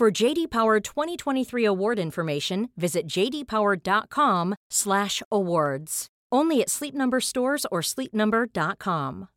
For JD Power 2023 award information, visit jdpower.com/awards. Only at Sleep Number stores or sleepnumber.com.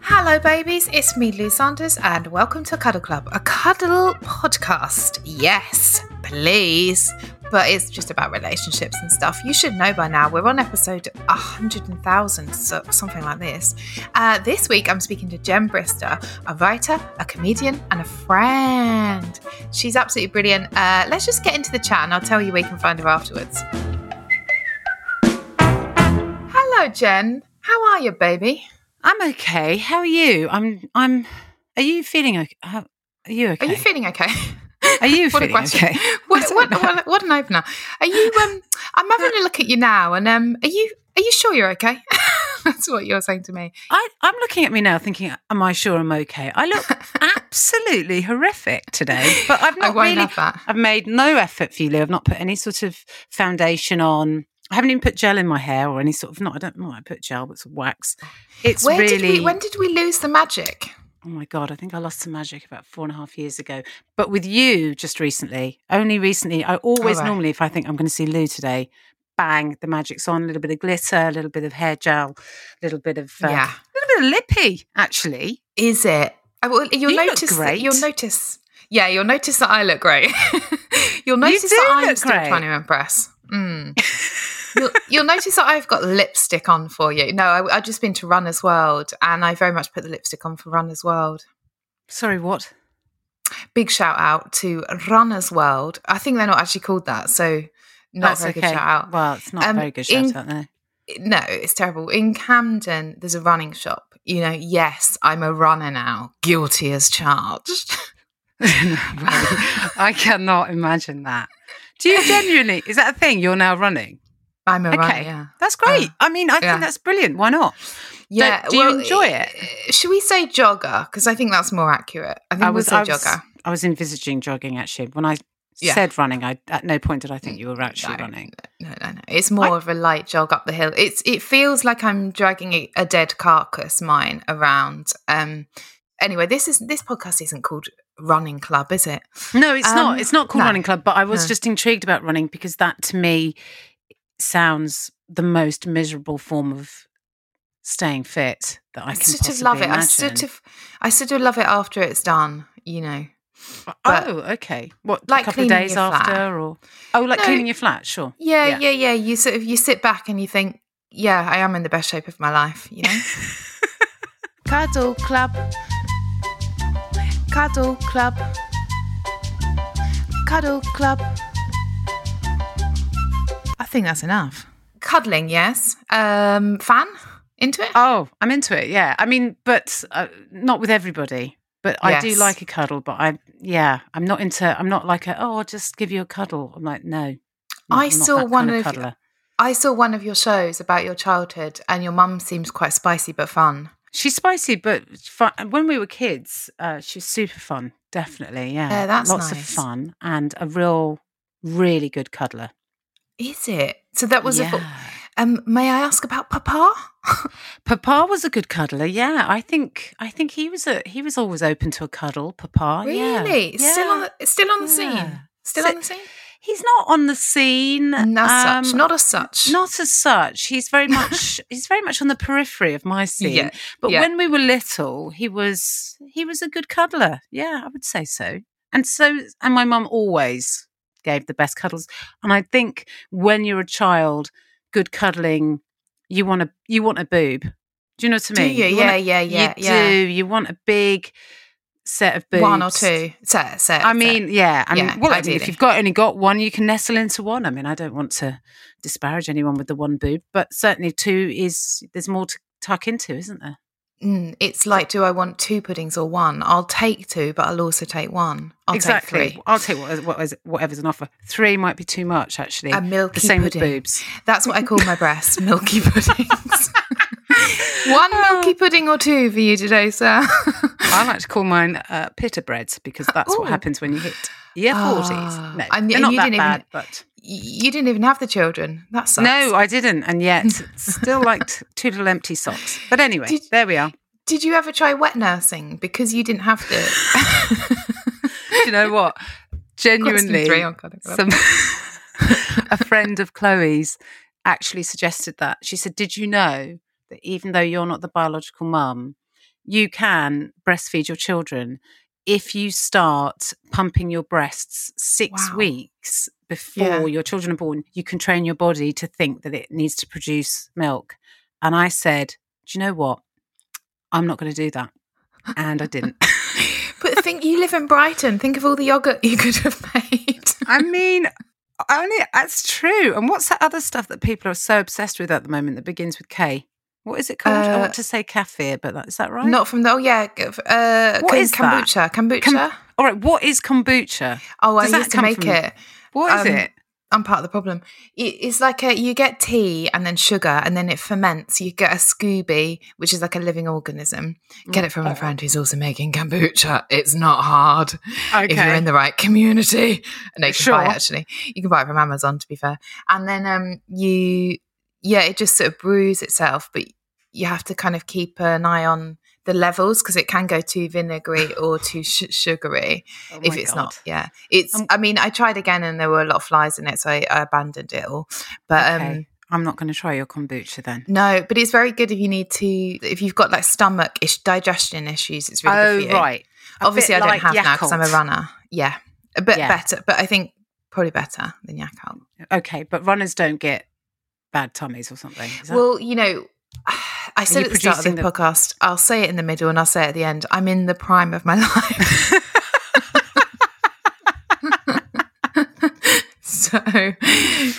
Hello, babies. It's me, Lou Sanders, and welcome to Cuddle Club, a cuddle podcast. Yes, please. But it's just about relationships and stuff. You should know by now. We're on episode 100,000, so something like this. Uh, this week, I'm speaking to Jen Brister, a writer, a comedian, and a friend. She's absolutely brilliant. Uh, let's just get into the chat, and I'll tell you where you can find her afterwards. Hello, Jen. How are you, baby? I'm okay. How are you? I'm. I'm. Are you feeling okay? Are you okay? Are you feeling okay? Are you what a feeling question. okay? What, what, what, what an opener. Are you? Um, I'm having a look at you now, and um, are you? Are you sure you're okay? That's what you're saying to me. I, I'm looking at me now, thinking, "Am I sure I'm okay?" I look absolutely horrific today, but I've not really. I've made no effort for you, Lou. I've not put any sort of foundation on. I haven't even put gel in my hair or any sort of. Not. I don't know. I put gel, but some wax. It's Where really. did we? When did we lose the magic? Oh my God, I think I lost some magic about four and a half years ago. But with you just recently, only recently, I always right. normally, if I think I'm going to see Lou today, bang, the magic's on, a little bit of glitter, a little bit of hair gel, a little bit of, uh, Yeah. a little bit of lippy, actually. Is it? Oh, well, you'll You notice. that- great. You'll notice. Yeah, you'll notice that I look great. you'll notice do that I'm still great. trying to impress. Mm. you'll, you'll notice that I've got lipstick on for you. No, I, I've just been to Runner's World, and I very much put the lipstick on for Runner's World. Sorry, what? Big shout out to Runner's World. I think they're not actually called that, so not That's a very okay. good shout out. Well, it's not Um, a very good shout in- out there. No, it's terrible. In Camden, there's a running shop. You know, yes, I'm a runner now, guilty as charged. I cannot imagine that. Do you genuinely, is that a thing? You're now running? I'm a runner, Okay. yeah. That's great. I mean, I yeah. think that's brilliant. Why not? Yeah. do you well, enjoy it? uh, Should we say jogger? Because I think that's more accurate. I think I we'll was, say I was, jogger. I was envisaging jogging actually. When I Yeah. Said running, I at no point did I think you were actually No, running. No, no, no. It's more of a light jog up the hill. It's it feels like I'm dragging a, a dead carcass mine around. Um. Anyway, this is this podcast isn't called Running Club, is it? No, it's Um, not. It's not called no. running club. But I was No. just intrigued about running because that to me sounds the most miserable form of staying fit that I. I can sort of love it. imagine. I sort of, I sort of love it after it's done. You know, uh, but- oh, okay. What Like a couple of days your flat. after, or oh, like No. cleaning your flat? Sure. yeah, Yeah. yeah, yeah, You sort of you sit back and you think, yeah, I am in the best shape of my life. You know. Cuddle Club. Cuddle Club. Cuddle Club. I think that's enough. Cuddling, yes. Um, fan into it. Oh, I'm into it. Yeah. I mean, but uh, not with everybody. But I do like a cuddle. But I, yeah, I'm not into. I'm not like a. Oh, I'll just give you a cuddle. I'm like, no. I'm not- I saw one kind of- cuddler. I saw one of your shows about your childhood, and your mum seems quite spicy but fun. She's spicy, but fun. when we were kids, uh, she was super fun. Definitely, yeah. Yeah, that's lots of fun and a real, really good cuddler. Is it? So that was a. yeah. Fu- um, may I ask about Papa? Papa was a good cuddler. Yeah, I think I think he was a he was always open to a cuddle. Papa, yeah. really? Still on Yeah. the still on the scene. Still So- on the scene. he's not on the scene. Not um, such. Not as such. Not as such. He's very much he's very much on the periphery of my scene. Yeah, But yeah. when we were little, he was he was a good cuddler. Yeah, I would say so. And so and my mum always gave the best cuddles. And I think when you're a child, good cuddling, you want a you want a boob. Do you know what I Do mean? you? want Yeah, a- yeah, yeah, You yeah. do. You want a big set of boobs. One or two. Set, set, I set. mean, yeah. I mean, Yeah, well, I mean, if you've got only got one, you can nestle into one. I mean, I don't want to disparage anyone with the one boob, but certainly two is there's more to tuck into, isn't there? Mm, it's like, do I want two puddings or one? I'll take two, but I'll also take one. I'll exactly. take three. I'll take what, what is, whatever's on offer. Three might be too much, actually. A milky the same pudding. with boobs. That's what I call my breasts, milky puddings. one milky pudding or two for you today, sir. I like to call mine uh, pitta breads because that's Ooh. what happens when you hit year Ah. forties. no, And- they're not you that didn't even- bad, but you didn't even have the children. That sucks. no, I didn't, and yet still liked two little empty socks. But anyway, Did- there we are. Did you ever try wet nursing because you didn't have to? You know what? Genuinely, Question three on Cuddle Club. some a friend of Chloe's actually suggested that. She said, "Did you know that even though you're not the biological mum, you can breastfeed your children if you start pumping your breasts six Wow. weeks before Yeah. your children are born? You can train your body to think that it needs to produce milk." And I said, "Do you know what? I'm not going to do that," and I didn't. but think you live in Brighton. Think of all the yogurt you could have made. I mean, only that's true. And what's that other stuff that people are so obsessed with at the moment that begins with K? What is it called? I Uh, want to say kefir, but that, is that right? Not from the. Oh yeah, uh, What is that? kombucha. Kombucha. All right, what is kombucha? oh, I does that used to make from- it. What is Um, it? I'm part of the problem. It- It's like a, you get tea and then sugar and then it ferments. You get a SCOBY, which is like a living organism. Get it from a friend who's also making kombucha. It's not hard if you're in the right community. No, you can buy it actually. You can buy it from Amazon, to be fair. And then um, you, yeah, it just sort of brews itself, but you have to kind of keep an eye on the levels because it can go too vinegary or too sh- sugary Oh if it's God. not yeah it's Um, i mean i tried again and there were a lot of flies in it so i, I abandoned it all but um I'm not going to try your kombucha then. no but it's very good if you need to if you've got like stomach ish digestion issues it's really oh, good for you right. A obviously i don't like have now because i'm a runner yeah a bit Yeah. better but i think probably better than Yakult. Okay, but runners don't get bad tummies or something. That- well you know I said at the start of the, the- podcast, I'll say it in the middle and I'll say it at the end. I'm in the prime of my life. so,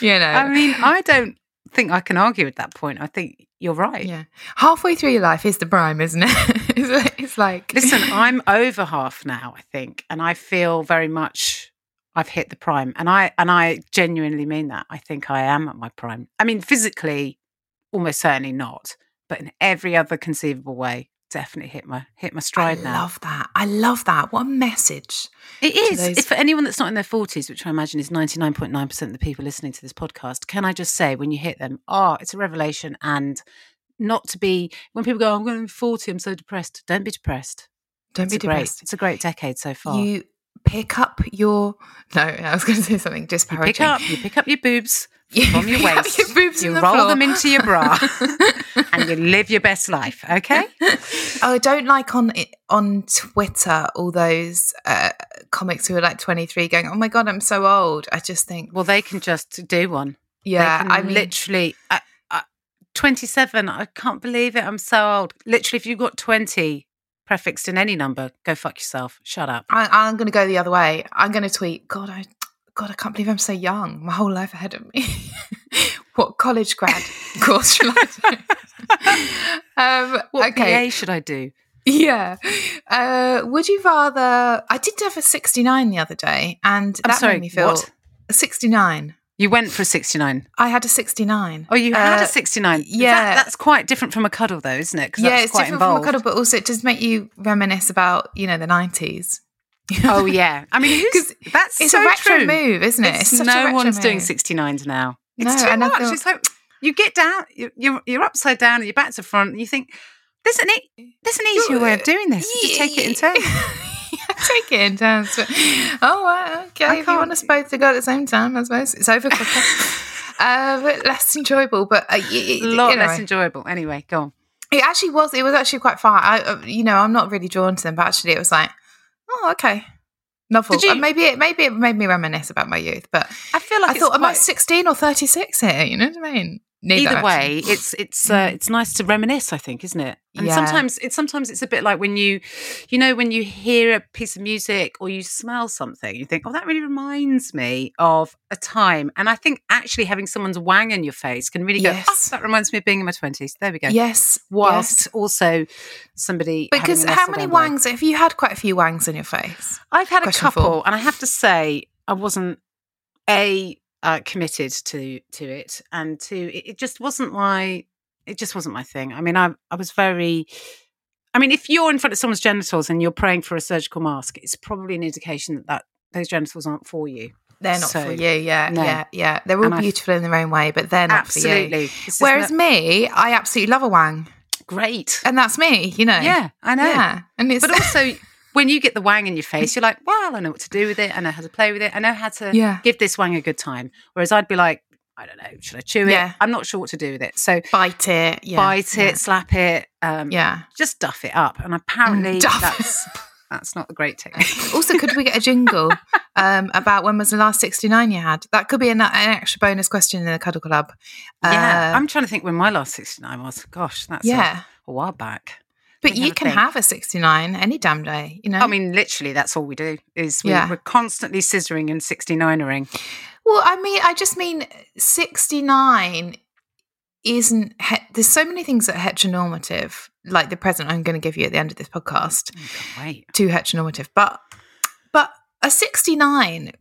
you know, I mean, I don't think I can argue with that point. I think you're right. yeah, halfway through your life is the prime, isn't it? it's like, Listen, I'm over half now, I think, and I feel very much I've hit the prime, and I and I genuinely mean that. I think I am at my prime. I mean, physically, almost certainly not, but in every other conceivable way, definitely hit my hit my I stride now. I love that. I love that. What a message. It is. those- If for anyone that's not in their forties, which I imagine is ninety nine point nine percent of the people listening to this podcast, can I just say when you hit them, oh, it's a revelation, and not to be when people go, oh, I'm going to be forty, I'm so depressed. Don't be depressed. Don't It's be a great, depressed. it's a great decade so far. You pick up your. No, I was going to say something You disparaging. pick up, you pick up your boobs You from your waist, your boobs you the roll floor. them into your bra, and you live your best life. Okay? Oh, I don't like on on Twitter all those uh, comics who are like 23 going, "Oh my god, I'm so old." I just think, Well, they can just do one. yeah, I mean, literally. Uh, uh, 27, I can't believe it. I'm so old. Literally, if you've got 20 prefixed in any number, go fuck yourself. Shut up. I, I'm going to go the other way. I'm going to tweet, "God, I, God, I can't believe I'm so young. My whole life ahead of me. what college grad course shall I do?" um, What okay, BA should I do? yeah. Uh, would you rather? I did have a 69 the other day, and I'm that sorry, made me feel what? 69. You went for a 69. I had a 69. Oh, you had Uh, a 69. That- yeah. that's quite different from a cuddle, though, isn't it? yeah, that's it's quite different involved. from a cuddle, but also it does make you reminisce about you know the nineties. Oh, yeah. I mean, that's it's so a retro true. move, isn't it? It's, a no one's doing 69s now. It's No, too and much. thought- It's like you get down, you- you're, you're upside down, and your back to front, and you think, there's an, e- there's an easier way of doing this. Just take it in turn. take it in turns. But, oh, right, okay. I If you want us both to go at the same time, I suppose it's over quicker. uh, but less enjoyable. But uh, y- A lot less enjoyable. Anyway, go on. it actually was. It was actually quite fun. I, uh, you know, I'm not really drawn to them, but actually, it was like, oh, okay, novel. You- Uh, maybe it maybe it made me reminisce about my youth. But I feel like I thought, thought, am I 16 or 36 here? You know what I mean? Neither, Either way, it's it's uh, it's nice to reminisce. I think, isn't it? And Yeah. sometimes it's sometimes it's a bit like when you, you know, when you hear a piece of music or you smell something, you think, oh, that really reminds me of a time. And I think actually having someone's wang in your face can really go, Yes. oh, that reminds me of being in my twenties. There we go. yes. Whilst yes. also somebody Because a how many wangs have you had? Quite a few wangs in your face. I've had a Question four. couple, and I have to say, I wasn't a uh, committed to to it, and to it, it just wasn't my it just wasn't my thing. I mean, I I was very. I mean, if you're in front of someone's genitals and you're praying for a surgical mask, it's probably an indication that, that those genitals aren't for you. They're not So, for you. Yeah, no. yeah, yeah. They're all And I- beautiful in their own way, but they're not for you. Absolutely. Whereas not- me, I absolutely love a wang, great. and that's me. You know. Yeah, I know. Yeah, and it's But also, when you get the wang in your face, you're like, well, I know what to do with it. I know how to play with it. I know how to Yeah. give this wang a good time. Whereas I'd be like, I don't know, should I chew it? Yeah. I'm not sure what to do with it. So bite it. Yeah, bite it, yeah. slap it, um, Yeah. just duff it up. And apparently, Mm, that's that's not a great technique. Also, could we get a jingle um, about when was the last 69 you had? That could be an, an extra bonus question in the Cuddle Club. yeah, Uh, I'm trying to think when my last 69 was. Gosh, that's a- yeah. a, while back. But you can have a 69 any damn day, you know? I mean, literally, that's all we do. Is we, Yeah. we're constantly scissoring and 69ering. Well, I mean, I just mean 69 isn't, he- there's so many things that are heteronormative, like the present I'm going to give you at the end of this podcast, Oh, wait. too heteronormative. But, but a 69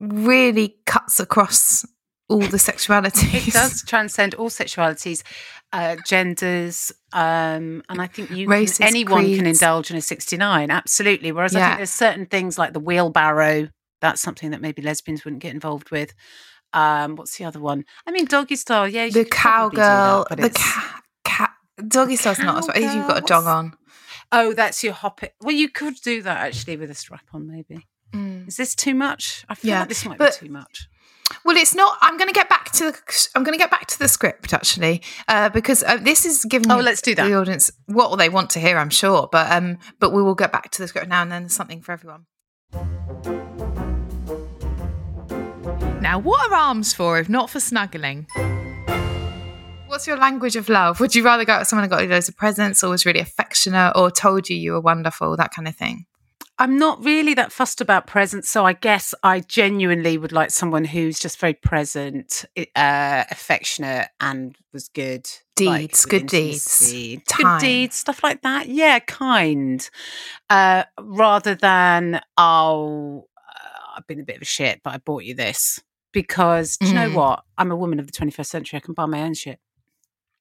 really cuts across all the sexualities. It does transcend all sexualities, uh, genders, um, and I think you Races, can, anyone can indulge in a 69, absolutely. Whereas I think there's certain things like the wheelbarrow, that's something that maybe lesbians wouldn't get involved with. Um, what's the other one? I mean, doggy style, yeah. you the could probably that, cowgirl, the cat, cat, doggy style's not as well. You've got a dog on. Oh, that's your hop it. Well, you could do that actually with a strap on, maybe. Mm. Is this too much? I feel Yeah, like this might but- be too much. Well, it's not. I'm going to get back to the. I'm going to get back to the script actually, uh, because uh, this is giving. Oh, let's do that. The audience what they want to hear, I'm sure, but um, but we will get back to the script now, and then there's something for everyone. Now, what are arms for if not for snuggling? What's your language of love? Would you rather go out with someone who got you loads of presents, or was really affectionate, or told you you were wonderful, that kind of thing? I'm not really that fussed about presents, so I guess I genuinely would like someone who's just very present, uh, affectionate, and was good. Deeds, with good deeds, time. good deeds, stuff like that. Yeah, kind. Uh, rather than oh, uh, I've been a bit of a shit, but I bought you this because do you know Mm. what? I'm a woman of the 21st century. I can buy my own shit.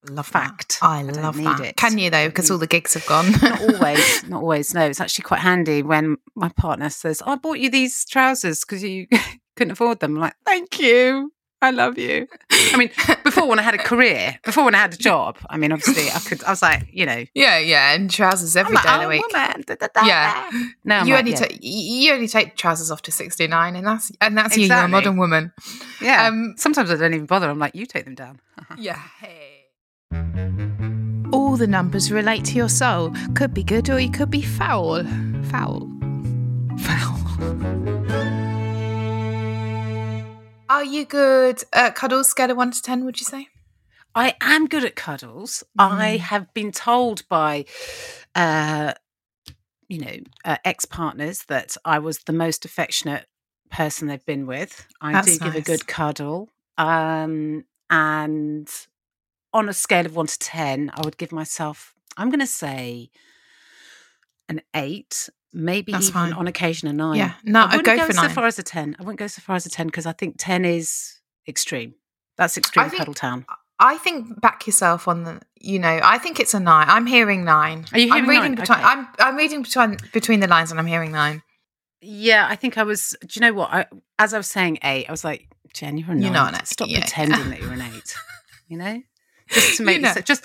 Love Fact. That. I, I love that. it. Can you though? Because all the gigs have gone. not always not always no it's actually quite handy when my partner says "Oh, i bought you these trousers because you couldn't afford them I'm like thank you i love you i mean before when i had a career before when i had a job i mean obviously i could i was like you know yeah, yeah, and trousers every I'm day of the "Oh, week. woman, da, da, da, Yeah. da." no you like, only yeah. take you only take trousers off to sixty nine, and that's and that's you. You're a modern woman. yeah um, sometimes i don't even bother i'm like you take them down Yeah. All the numbers relate to your soul. Could be good or you could be foul. Foul. Foul. Are you good at cuddles? Scale of one to ten, would you say? I am good at cuddles. Mm. I have been told by, uh, you know, uh, ex partners that I was the most affectionate person they've been with. I That's do give a good cuddle. Um, and on a scale of one to 10, I would give myself, I'm going to say an eight, maybe That's even fine. on occasion a nine. Yeah. No, I I'd wouldn't go go, for so nine. far as a 10. I wouldn't go so far as a 10 because I think 10 is extreme. That's extreme think- cuddle town. I think back yourself on the. You know, I think it's a nine. I'm hearing nine. Are you I'm hearing reading nine? between. Okay. I'm I'm reading between between the lines, and I'm hearing nine. Yeah, I think I was. Do you know what? I, as I was saying eight, I was like, Jen, you're a You're not an eight, Stop yeah. pretending that you're an eight. You know, just to make You know. just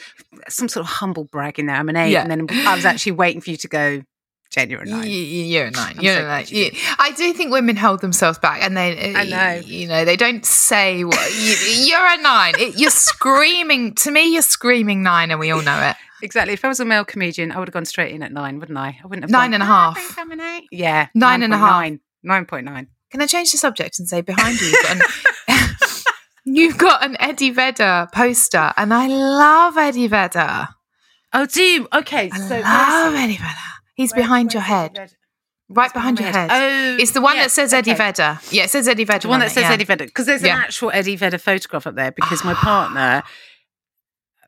some sort of humble brag in there. I'm an eight, Yeah. and then I was actually waiting for you to go. genuine nine. You're a 9 I'm You're so a nine. you I do think women hold themselves back, and they, I know. you know, they don't say what you, you're a nine. It, you're screaming to me. You're screaming nine, and we all know it. Exactly. If I was a male comedian, I would have gone straight in at nine, wouldn't I? I wouldn't have Nine gone, and a "Ah, half. think I'm an eight." Yeah, Nine and a half. 9.9. Nine point nine. Can I change the subject and say behind you? You've got an, you've got an Eddie Vedder poster, and I love Eddie Vedder. Oh, do you? Okay, I so love Eddie Vedder. He's where- behind your head, right It's behind your head. Oh, It's the one yeah, that says Eddie okay. Vedder. Yeah, it says Eddie Vedder. The one that says yeah. Eddie Vedder because there's Yeah. an actual Eddie Vedder photograph up there because my ah. partner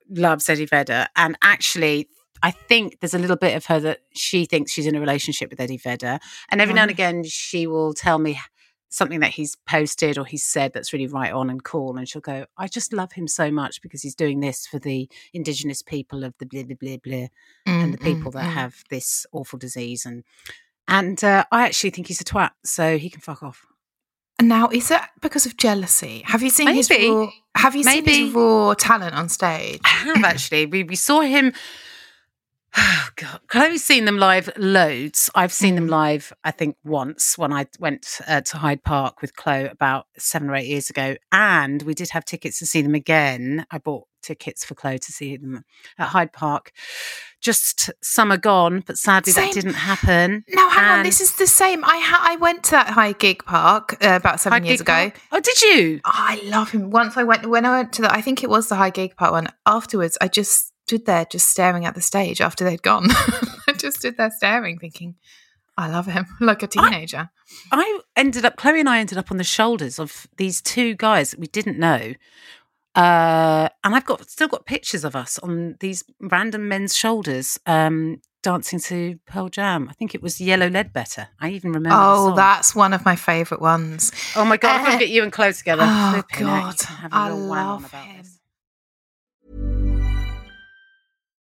loves Eddie Vedder and actually I think there's a little bit of her that she thinks she's in a relationship with Eddie Vedder and every now and again she will tell me something that he's posted or he's said that's really right on and cool and she'll go I just love him so much because he's doing this for the indigenous people of the blah blah blah blah and the Mm, people that mm. have this awful disease and and uh, I actually think he's a twat so he can fuck off And now, is it because of jealousy? Have you seen his raw? Have you seen his raw talent on stage? I have actually. We we saw him. Oh God, Chloe's seen them live loads. I've seen them live, I think, once when I went uh, to Hyde Park with Chloe about seven or eight years ago, and we did have tickets to see them again. I bought tickets for Chloe to see them at Hyde Park. Just summer gone, but sadly Same. that didn't happen. Now, hang on. This is the same. I ha- I went to that high gig park uh, about seven Hyde years Gig ago. Park? Oh, did you? Oh, I love him. Once I went when I went to the I think it was the High Gig Park one. Afterwards, I just stood there just staring at the stage after they'd gone. I just stood there staring, thinking, I love him like a teenager. I ended up, Chloe and I ended up on the shoulders of these two guys that we didn't know. Uh, and I've got still got pictures of us on these random men's shoulders, um, dancing to Pearl Jam. I think it was Yellow Ledbetter. I even remember. oh, that's one of my favourite ones. Oh my god! I've got Uh, to get you and Chloe together. oh, Flipping God, I can have a I real wang on love him. this.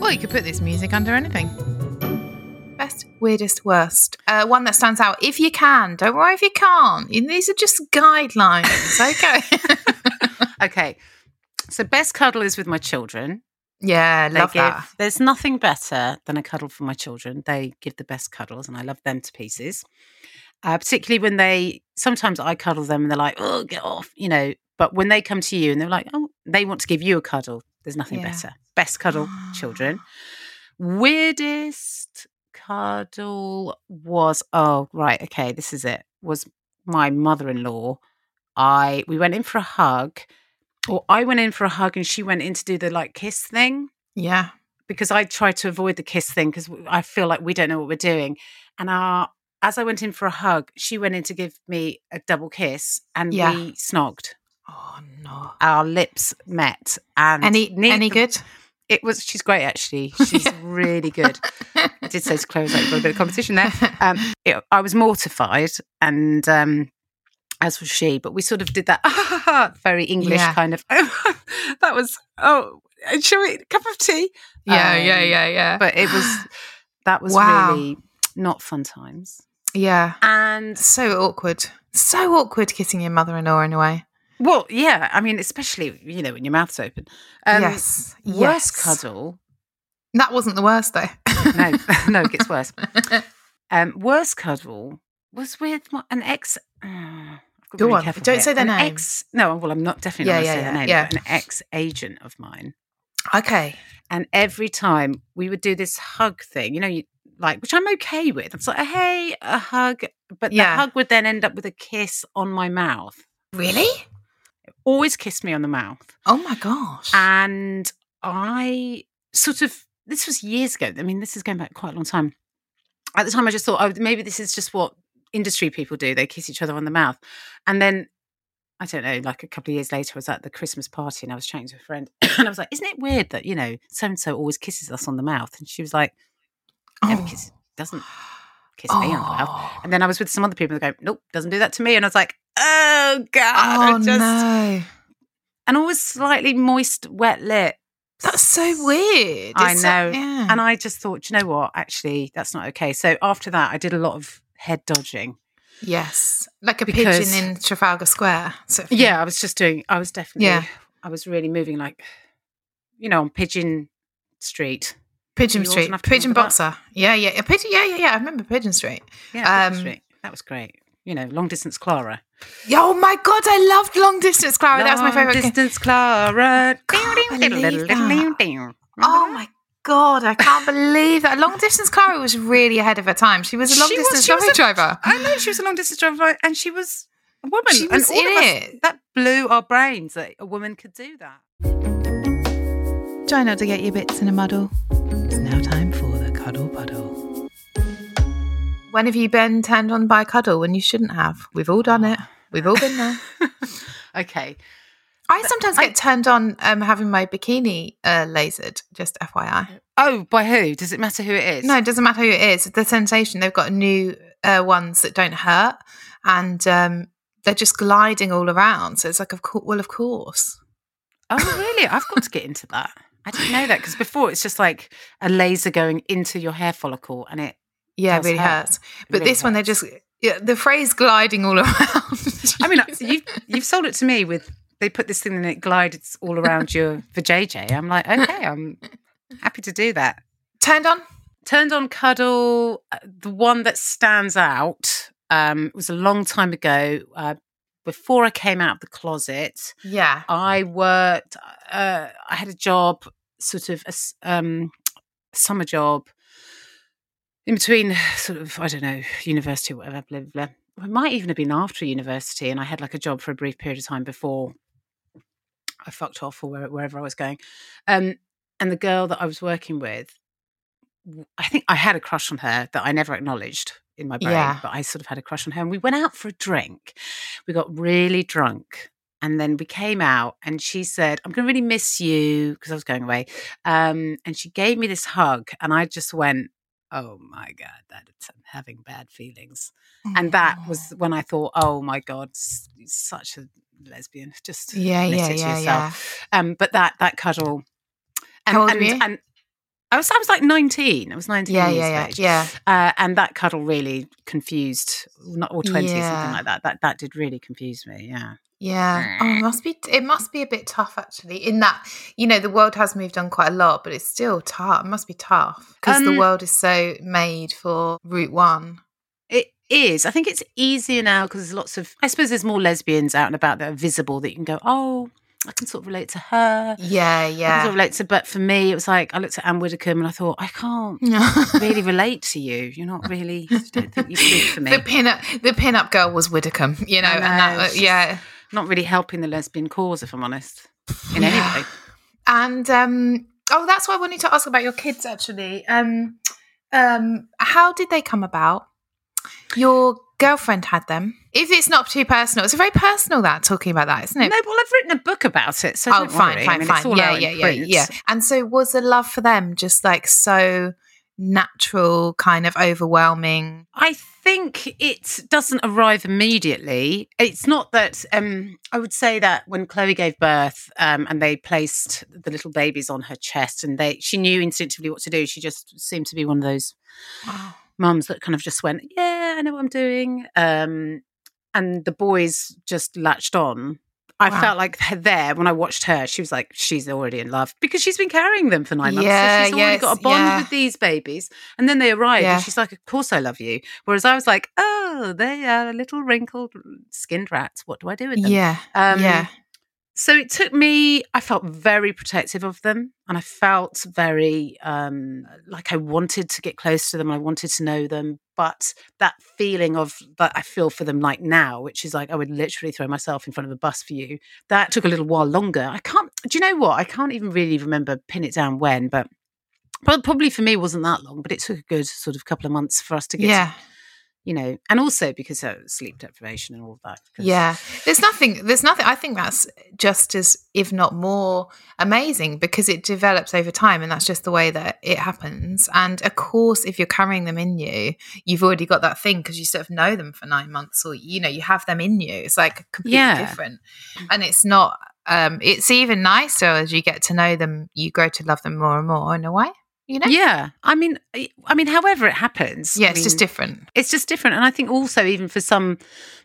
Well, you could put this music under anything. Best, weirdest, worst. Uh, one that stands out. If you can, don't worry if you can't. These are just guidelines. Okay. Okay, so best cuddle is with my children. yeah, love give, that. There's nothing better than a cuddle for my children. They give the best cuddles, and I love them to pieces. Uh, particularly when they, sometimes I cuddle them and they're like, oh, get off, you know. But when they come to you and they're like, oh, they want to give you a cuddle, there's nothing Yeah. better. Best cuddle, children. Weirdest cuddle was, oh, right, okay, this is it, was my mother in law. I, we went in for a hug, or I went in for a hug and she went in to do the like kiss thing Yeah. because I tried to avoid the kiss thing because I feel like we don't know what we're doing. And our, as I went in for a hug, she went in to give me a double kiss, and Yeah. we snogged. Oh no. Our lips met, and Any neither- any good? It was. She's great, actually. She's really good. I did say to Chloe, I was like, "Got a bit of competition there." Um, it, I was mortified, and um, as was she. But we sort of did that very English Yeah. kind of. that was oh, shall we cup of tea? Yeah, Um, yeah, yeah, yeah. But it was that was Wow. really not fun times. Yeah, And so awkward. So awkward kissing your mother-in-law in a way. well, yeah, I mean, especially you know when your mouth's open. Um, yes. Worst yes. cuddle. That wasn't the worst though. No, no, it gets worse. Um, worst cuddle was with my, an ex. uh, to Go really on, don't here. say their An name. Ex, no, well, I'm not definitely Yeah, not yeah, going to say yeah, their name. yeah. An ex agent of mine, okay. and every time we would do this hug thing, you know, you like, which I'm okay with. It's like, hey, a hug, but Yeah. the hug would then end up with a kiss on my mouth. Really? Always kiss me on the mouth. Oh my gosh. And I sort of, this was years ago. I mean, this is going back quite a long time. At the time, I just thought, oh, maybe this is just what industry people do. They kiss each other on the mouth. And then, I don't know, like a couple of years later, I was at the Christmas party and I was chatting to a friend. and I was like, isn't it weird that, you know, so and so always kisses us on the mouth? And she was like, never Oh. kiss, doesn't kiss me on the mouth. Oh. And then I was oh. with some other people that go, nope, doesn't do that to me. And I was like, oh, God. Oh just, no. And always slightly moist, wet lip. That's so weird. I It's so- know. yeah. And I just thought, you know what? Actually, that's not okay. So after that, I did a lot of head dodging. yes, like a Because- pigeon in Trafalgar Square. sort of. Yeah, I was just doing, I was definitely, Yeah. I was really moving like, you know, on Pigeon Street. Pigeon Street, Pigeon? Boxer. Yeah, yeah, a pigeon. Yeah, yeah, yeah. I remember Pigeon Street. Yeah, Pigeon Um, Street. That was great. You know, long distance Clara. Oh my god, I loved Long Distance Clara. that was my Long favorite. game. Distance Clara. That. Oh my god, I can't believe that. Long Distance Clara was really ahead of her time. She was a long She distance she was a- driver. I know she was a long distance driver, and she was a woman. She was and all in of us- it. That blew our brains that a woman could do that. Try not to get your bits in a muddle. It's now time for the cuddle puddle. When have you been turned on by a cuddle when you shouldn't have? We've all done it. We've all been there. okay. I sometimes get turned on um, having my bikini uh, lasered, just FYI. Oh, by who? Does it matter who it is? No, it doesn't matter who it is. The sensation, they've got new uh, ones that don't hurt and um, they're just gliding all around. So it's like, of course, well, of course. Oh, really? I've got to get into that. I didn't know that because before it's just like a laser going into your hair follicle and it. Yeah, it really hurt. hurts. But really this one, they're just, yeah, the phrase gliding all around. I mean, you've, you've sold it to me with they put this thing and it glides all around your vajayjay. I'm like, okay, I'm happy to do that. Turned on? Turned on cuddle. uh, The one that stands out um, was a long time ago. Uh, before I came out of the closet, Yeah. I worked. Uh, I had a job, sort of a um, summer job, in between, sort of I don't know, university or whatever. Blah blah. blah. It might even have been after university, and I had like a job for a brief period of time before I fucked off or where, wherever I was going. Um, and the girl that I was working with, I think I had a crush on her that I never acknowledged in my brain, Yeah. but I sort of had a crush on her. And we went out for a drink. We got really drunk. And then we came out and she said, I'm going to really miss you because I was going away. Um, and she gave me this hug. And I just went, Oh my God, that I'm having bad feelings. And that was when I thought, Oh my God, such a lesbian. Just Yeah, yeah, yeah, yourself. Um, but that that cuddle. And, and, and I was I was like 19. I was 19 Yeah, years yeah, yeah, yeah. Uh, and that cuddle really confused, not or 20, Yeah. something like that. That that did really confuse me. Yeah. Yeah. Oh, it must be. It must be a bit tough, actually. In that, you know, the world has moved on quite a lot, but it's still tough. It must be tough because the Um, world is so made for Route One. It is. I think it's easier now because there's lots of. I suppose there's more lesbians out and about that are visible that you can go, oh, I can sort of relate to her. Yeah, I can sort yeah. of relate to. But for me, it was like I looked at Anne Widdecombe and I thought, I can't really relate to you. You're not really. I don't think you speak for me. the pin up, the pin up girl was Widdecombe, you know, I and that, uh, yeah. not really helping the lesbian cause, if I'm honest, in Yeah. any way. And um, oh, that's why I wanted to ask about your kids. Actually, um, um, how did they come about? Your girlfriend had them. If it's not too personal, it's very personal that talking about that, isn't it? No, well, I've written a book about it, so oh, don't fine, worry. fine, I mean, fine. It's all yeah, out yeah, in yeah, print. yeah. And so, was the love for them just like so natural kind of overwhelming? I think it doesn't arrive immediately. It's not that um, I would say that when Chloe gave birth um, and they placed the little babies on her chest and they she knew instinctively what to do. She just seemed to be one of those Wow. Mums that kind of just went, "Yeah, I know what I'm doing," um, and the boys just latched on. I Wow. felt like there when I watched her, she was like, she's already in love because she's been carrying them for nine months. Yeah, so she's already yes, got a bond yeah. with these babies. And then they arrive Yeah. and she's like, Of course I love you. Whereas I was like, Oh, they are little wrinkled skinned rats. What do I do with them? Yeah. Um, yeah. So it took me, I felt very protective of them and I felt very um, like I wanted to get close to them. I wanted to know them. But that feeling of that I feel for them like now, which is like I would literally throw myself in front of a bus for you, that took a little while longer. I can't, do you know what? I can't even really remember, pin it down when, but prob- probably for me wasn't that long, but it took a good sort of couple of months for us to get, to, Yeah. You know, and also because of sleep deprivation and all that. Yeah. There's nothing, there's nothing, I think that's just as, if not more amazing because it develops over time and that's just the way that it happens. And of course, if you're carrying them in you, you've already got that thing because you sort of know them for nine months or, you know, you have them in you. It's like completely Yeah. different. And it's not, um, it's even nicer as you get to know them, you grow to love them more and more in a way, you know? Yeah, I mean, I mean, however it happens, Yeah, I it's just different. It's just different, and I think also even for some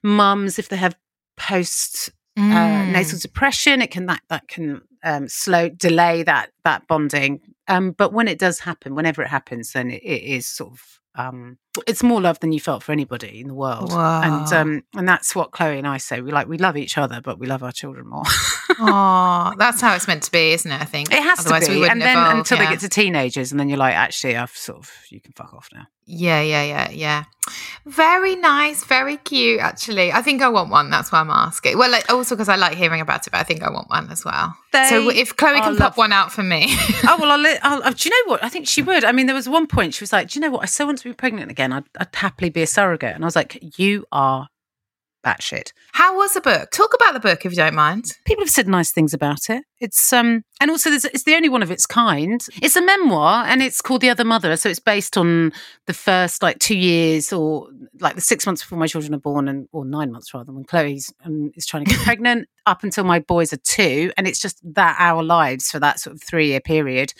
mums, if they have post uh, Mm. nasal depression, it can that that can um, slow delay that that bonding. Um, but when it does happen, whenever it happens, then it, it is sort of um, it's more love than you felt for anybody in the world, and Wow. um, and that's what Chloe and I say. We like we love each other, but we love our children more. Oh, that's how it's meant to be, isn't it? I think it has Otherwise to be, and then evolve, until yeah. they get to teenagers, and then you're like, actually, I've sort of you can fuck off now. Yeah, yeah, yeah, yeah. Very nice, very cute. Actually, I think I want one. That's why I'm asking. Well, like, also because I like hearing about it, but I think I want one as well. so if Chloe can pop one out for me, oh well, I'll, I'll, uh, do you know what? I think she would. I mean, there was one point she was like, "Do you know what? I so want to be pregnant again. I'd, I'd happily be a surrogate." And I was like, "You are batshit." how was the book? Talk about the book if you don't mind. People have said nice things about it. It's um, and also there's, it's the only one of its kind. It's a memoir, and it's called The Other Mother. So it's based on the first like two years, or like the six months before my children are born, and or nine months rather, when Chloe's um, is trying to get pregnant, up until my boys are two, and it's just that our lives for that sort of three year period.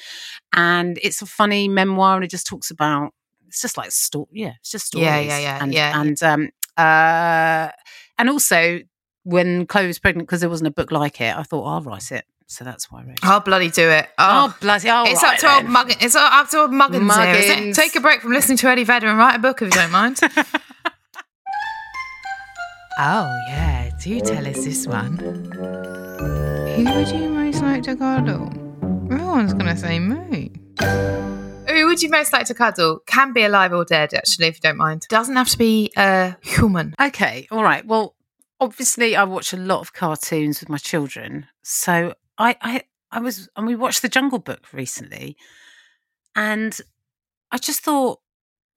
And it's a funny memoir, and it just talks about. It's just like story, yeah. It's just stories, Yeah, yeah, yeah, and, yeah. and um, uh, and also when Chloe was pregnant, because there wasn't a book like it, I thought "Oh, I'll write it. So that's why I wrote it. I'll bloody do it. Oh, Oh, bloody! It's up to old Muggins. It's up to old Muggins, here? Muggins. Take a break from listening to Eddie Vedder and write a book if you don't mind. oh yeah, do tell us this one. Who would you most like to cuddle? Everyone's gonna say me. Who would you most like to cuddle? Can be alive or dead, actually, if you don't mind. Doesn't have to be a human. Okay, all right. Well, obviously, I watch a lot of cartoons with my children, so I, I, I was, and we watched The Jungle Book recently, and I just thought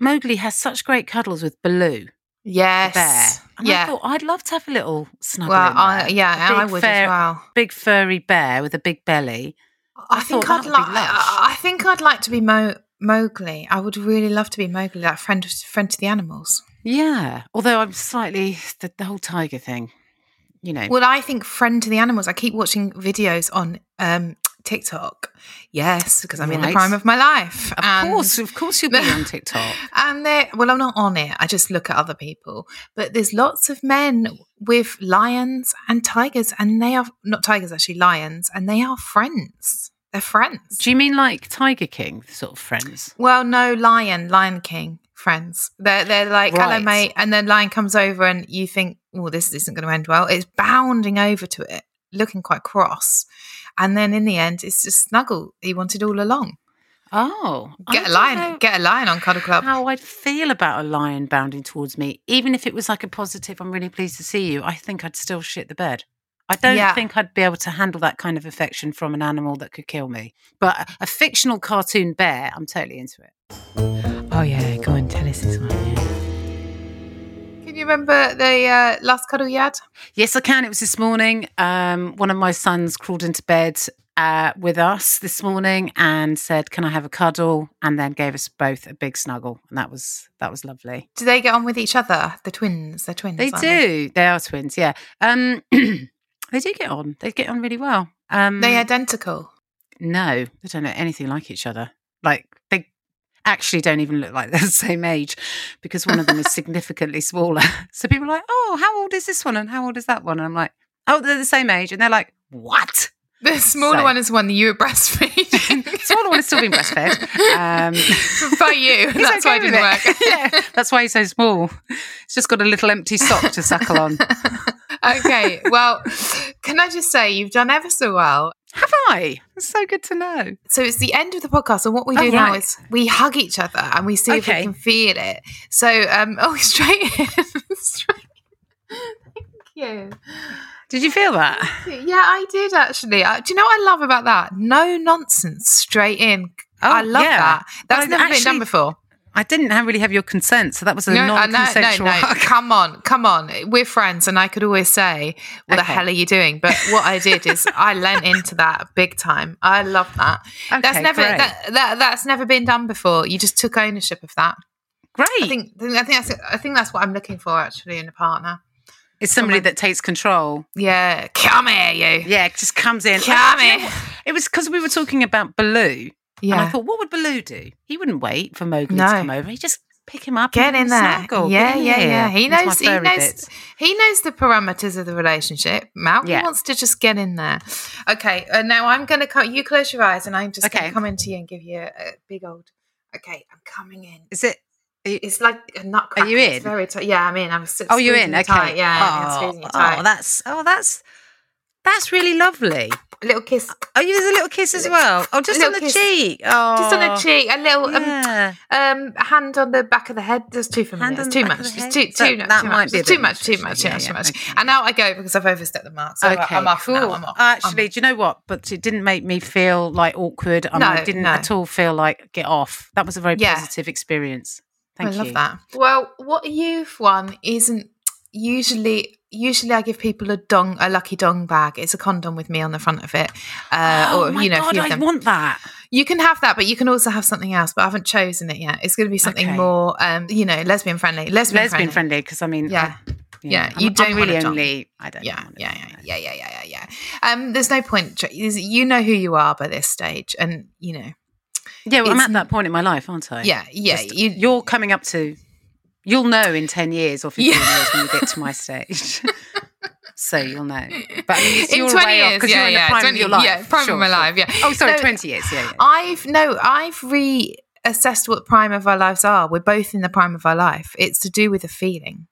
Mowgli has such great cuddles with Baloo, the Yes. bear, and yeah. I thought I'd love to have a little snuggle. well, in I, yeah, A I big would fur- as well. Big furry bear with a big belly. I, I think I'd like. I think I'd like to be Mo- Mowgli. I would really love to be Mowgli, like friend friend to the animals. Yeah, although I'm slightly the, the whole tiger thing, you know. Well, I think friend to the animals. I keep watching videos on um, TikTok. Yes, because I'm in the prime of my life. of and- course, of course, you'll be on TikTok. And they well, I'm not on it. I just look at other people. But there's lots of men with lions and tigers, and they are not tigers, actually lions, and they are friends. They're friends. Do you mean like Tiger King sort of friends? Well, no, Lion, Lion King friends. They're they're like, hello, mate, and then Lion comes over, and you think, oh, this isn't going to end well. It's bounding over to it, looking quite cross, and then in the end, it's just snuggle he wanted all along. Oh, Get a lion, get a lion on Cuddle Club. How I'd feel about a lion bounding towards me, even if it was like a positive. I'm really pleased to see you. I think I'd still shit the bed. I don't Yeah. think I'd be able to handle that kind of affection from an animal that could kill me. But a- a fictional cartoon bear, I'm totally into it. Oh yeah, go and tell us this one. Can you remember the uh, last cuddle you had? Yes, I can. It was this morning. Um, one of my sons crawled into bed uh, with us this morning and said, "Can I have a cuddle?" and then gave us both a big snuggle, and that was that was lovely. Do they get on with each other? The twins, they're twins. They do. They are twins. Yeah. Um, they do get on. They get on really well. Um, They identical. no, they don't know anything like each other. Like they actually don't even look like they're the same age because one of them is significantly smaller. So people are like, "Oh, how old is this one and how old is that one?" And I'm like, "Oh, they're the same age," and they're like, "What?" The smaller So- one is one that you were breastfeeding. The smaller one is still being breastfed. Um, By you. That's why it didn't with work. yeah, that's why he's so small. It's just got a little empty sock to suckle on. okay. Well, can I just say you've done ever so well. Have I? It's so good to know. So it's the end of the podcast, and what we Oh, do now right. is we hug each other and we see if we can feel it. So, um, oh, straight in, straight. Thank you. Did you feel that? Yeah, I did actually. Uh, do you know what I love about that? No nonsense, straight in. Oh, I Oh, love yeah. that. That's I never been done before. I didn't have, really have your consent, so that was a No, uh, no, no, non-consensual no. Come on, come on. We're friends, and I could always say, "What the hell are you doing?" But what I did is I lent into that big time. I love that. that's never that, that that's never been done before. You just took ownership of that. Great. I think I think that's I think that's what I'm looking for actually in a partner. it's somebody someone- that takes control. Yeah, come here, you. Yeah, just comes in. Come Do you know here. It was because we were talking about Baloo, and I thought, what would Baloo do? He wouldn't wait for Mowgli No. to come over. He just pick him up, get and in there. snuggle. Yeah, Get yeah, yeah. He knows. He knows. bits. He knows the parameters of the relationship. Mal, Yeah. wants to just get in there. Okay, uh, now I'm going to come. You close your eyes, and I'm just going to come into you and give you a, a big old. Okay, I'm coming in. Is it? It's like a nutcracker. you It's in? very tight. Yeah, I'm in. I'm Oh, you're in. Okay. Tight. Yeah, Oh, squeezing it tight. oh, that's oh, that's that's really lovely. A little kiss, Oh, you there's a little kiss as well. Oh, just on the kiss. cheek. Oh, just on the cheek. A little um, Yeah. um, hand on the back of the head. There's too familiar. Hand on It's the too back much. of the It's head? too too, that too might much. be a It's too bit much. Too much, much. Too yeah, much. Too yeah, much. okay. And now I go because I've overstepped the mark. So okay. I'm off now. cool. I'm off. Actually, do you know what? But it didn't make me feel like awkward. and I No, didn't no. at all feel like get off. That was a very Yeah. positive experience. Thank you. I you. love that. Well, what you've won isn't usually. Usually, I give people a dong, a lucky dong bag. It's a condom with me on the front of it, uh, oh or my you know, God, I want that. You can have that, but you can also have something else. But I haven't chosen it yet. It's going to be something Okay. more, um, you know, lesbian friendly. Lesbian, Lesbian friendly, because I mean, Yeah. I, Yeah, I'm- you I'm don't want really only. I don't. Yeah, yeah, yeah, yeah, yeah, yeah, yeah, yeah. Um, there's no point. You know who you are by this stage, and you know, Yeah, well, I'm at that point in my life, aren't I? yeah, yeah. Just- you, You're coming up to. You'll know in ten years or fifteen Yeah. years when you get to my stage. so you'll know. But I mean, it's in you're 20 way off years, because yeah, you're in yeah, the prime 20 of your life. Yeah, prime Sure, of my sure. life. Yeah. Oh, sorry, No, twenty years. Yeah, yeah. I've no, I've reassessed what prime of our lives are. We're both in the prime of our life. It's to do with a feeling.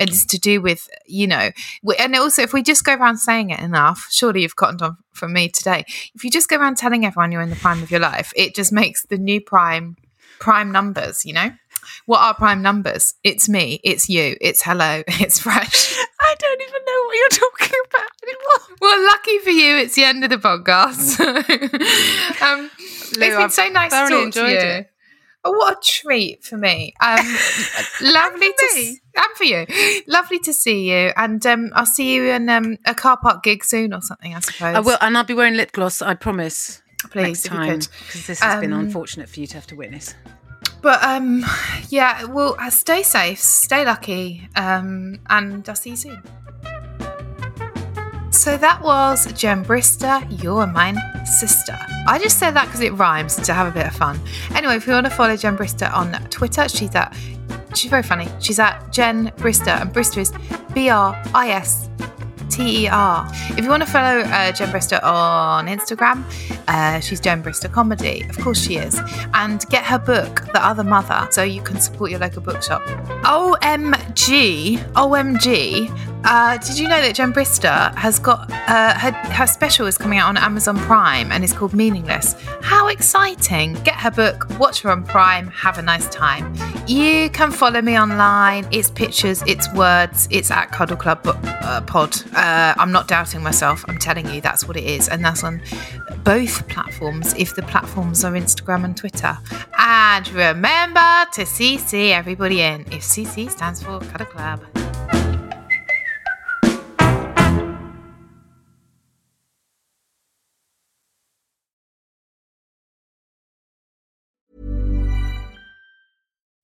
It's to do with you know, and also if we just go around saying it enough, surely you've cottoned on from me today. If you just go around telling everyone you're in the prime of your life, it just makes the new prime prime numbers. You know, what are prime numbers? It's me. It's you. It's hello. It's fresh. I don't even know what you're talking about anymore. Well, lucky for you, it's the end of the podcast. um, it's Lou, been I've so nice to talk to you. it. Oh, what a treat for me. Um, lovely to me. and for you. Lovely to see you, and um, I'll see you in um, a car park gig soon or something. I suppose. I will, and I'll be wearing lip gloss. I promise. please, next time, because this has been Um, unfortunate for you to have to witness. But um, yeah. Well, uh, stay safe, stay lucky, um, and I'll see you soon. So that was Jen Brister, You're Mine Sister. I just said that because it rhymes to have a bit of fun. Anyway, if you want to follow Jen Brister on Twitter, she's at, she's very funny. She's at Jen Brister, and Brister is B R I S T E R. If you want to follow uh, Jen Brister on Instagram, uh, she's Jen Brister Comedy. Of course she is. And get her book, The Other Mother, so you can support your local bookshop. OMG, OMG. Uh, did you know that Jen Brister has got uh, her, her special is coming out on Amazon Prime and it's called Meaningless? How exciting! Get her book, watch her on Prime, have a nice time. You can follow me online. It's pictures, it's words, it's at Cuddle Club uh, Pod. Uh, I'm not doubting myself. I'm telling you that's what it is, and that's on both platforms. If the platforms are Instagram and Twitter, and remember to CC everybody in. If CC stands for Cuddle Club.